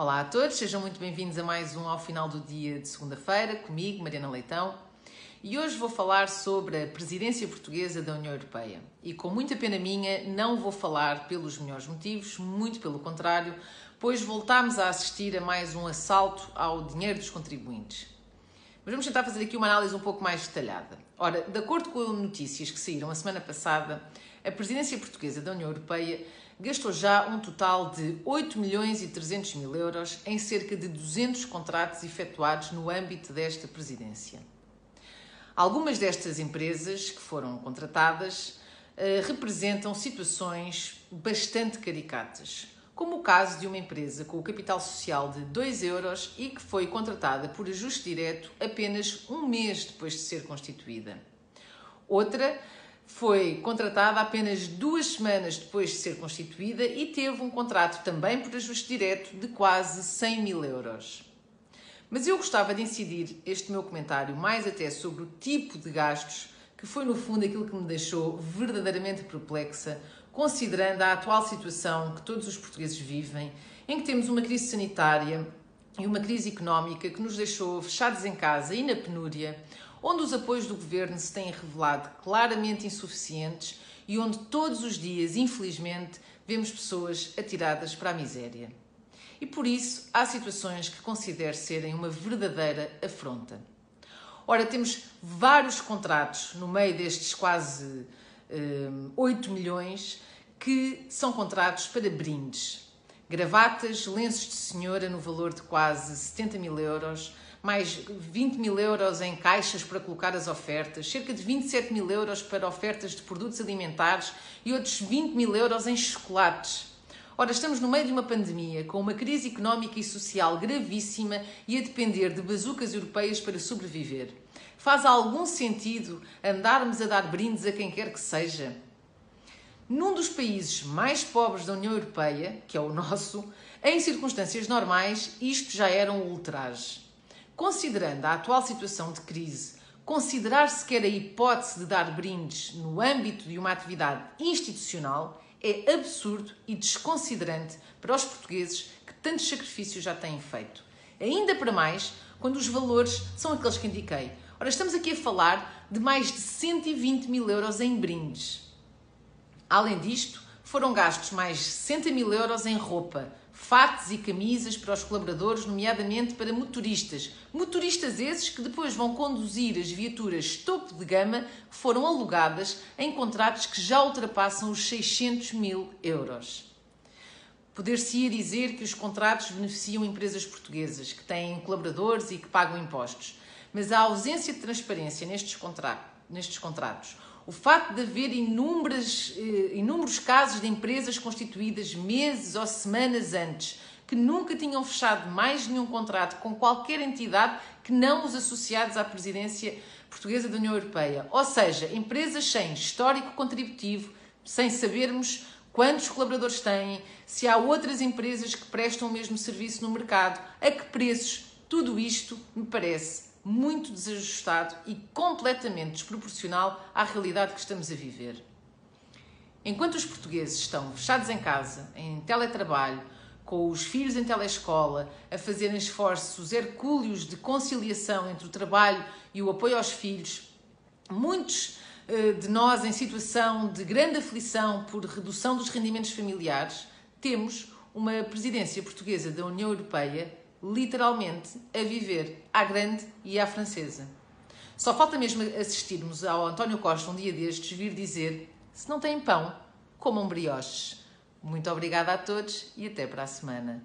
Olá a todos, sejam muito bem-vindos a mais um ao final do dia de segunda-feira, comigo, Mariana Leitão. E hoje vou falar sobre a presidência portuguesa da União Europeia. E com muita pena minha, não vou falar pelos melhores motivos, muito pelo contrário, pois voltámos a assistir a mais um assalto ao dinheiro dos contribuintes. Mas vamos tentar fazer aqui uma análise um pouco mais detalhada. Ora, de acordo com notícias que saíram a semana passada, a presidência portuguesa da União Europeia gastou já um total de 8 milhões e 300 mil euros em cerca de 200 contratos efetuados no âmbito desta presidência. Algumas destas empresas que foram contratadas uh, representam situações bastante caricatas, como o caso de uma empresa com o capital social de 2 euros e que foi contratada por ajuste direto apenas um mês depois de ser constituída. Outra foi contratada apenas duas semanas depois de ser constituída e teve um contrato também por ajuste direto de quase 100 mil euros. Mas eu gostava de incidir este meu comentário mais até sobre o tipo de gastos, que foi no fundo aquilo que me deixou verdadeiramente perplexa, considerando a atual situação que todos os portugueses vivem, em que temos uma crise sanitária e uma crise económica que nos deixou fechados em casa e na penúria, onde os apoios do governo se têm revelado claramente insuficientes e onde todos os dias, infelizmente, vemos pessoas atiradas para a miséria e por isso há situações que considero serem uma verdadeira afronta. Ora, temos vários contratos no meio destes quase um, 8 milhões que são contratos para brindes. Gravatas, lenços de senhora no valor de quase 70 mil euros, mais 20 mil euros em caixas para colocar as ofertas, cerca de 27 mil euros para ofertas de produtos alimentares e outros 20 mil euros em chocolates. Ora, estamos no meio de uma pandemia, com uma crise económica e social gravíssima e a depender de bazucas europeias para sobreviver. Faz algum sentido andarmos a dar brindes a quem quer que seja? Num dos países mais pobres da União Europeia, que é o nosso, em circunstâncias normais, isto já era um ultraje. Considerando a atual situação de crise, considerar sequer a hipótese de dar brindes no âmbito de uma atividade institucional é absurdo e desconsiderante para os portugueses que tantos sacrifícios já têm feito. Ainda para mais quando os valores são aqueles que indiquei. Ora, estamos aqui a falar de mais de 120 mil euros em brindes. Além disto, foram gastos mais 60 mil euros em roupa, fatos e camisas para os colaboradores, nomeadamente para motoristas. Motoristas esses que depois vão conduzir as viaturas topo de gama que foram alugadas em contratos que já ultrapassam os 600 mil euros. Poder-se-ia dizer que os contratos beneficiam empresas portuguesas que têm colaboradores e que pagam impostos, mas a ausência de transparência nestes, nestes contratos o facto de haver inúmeros, eh, inúmeros casos de empresas constituídas meses ou semanas antes que nunca tinham fechado mais nenhum contrato com qualquer entidade que não os associados à presidência portuguesa da União Europeia. Ou seja, empresas sem histórico contributivo, sem sabermos quantos colaboradores têm, se há outras empresas que prestam o mesmo serviço no mercado, a que preços, tudo isto me parece muito desajustado e completamente desproporcional à realidade que estamos a viver. Enquanto os portugueses estão fechados em casa, em teletrabalho, com os filhos em telescola, a fazerem esforços hercúleos de conciliação entre o trabalho e o apoio aos filhos, muitos eh, de nós em situação de grande aflição por redução dos rendimentos familiares, temos uma presidência portuguesa da União Europeia literalmente a viver à grande e à francesa. Só falta mesmo assistirmos ao António Costa um dia destes vir dizer: se não têm pão, comam brioches. Muito obrigada a todos e até para a semana.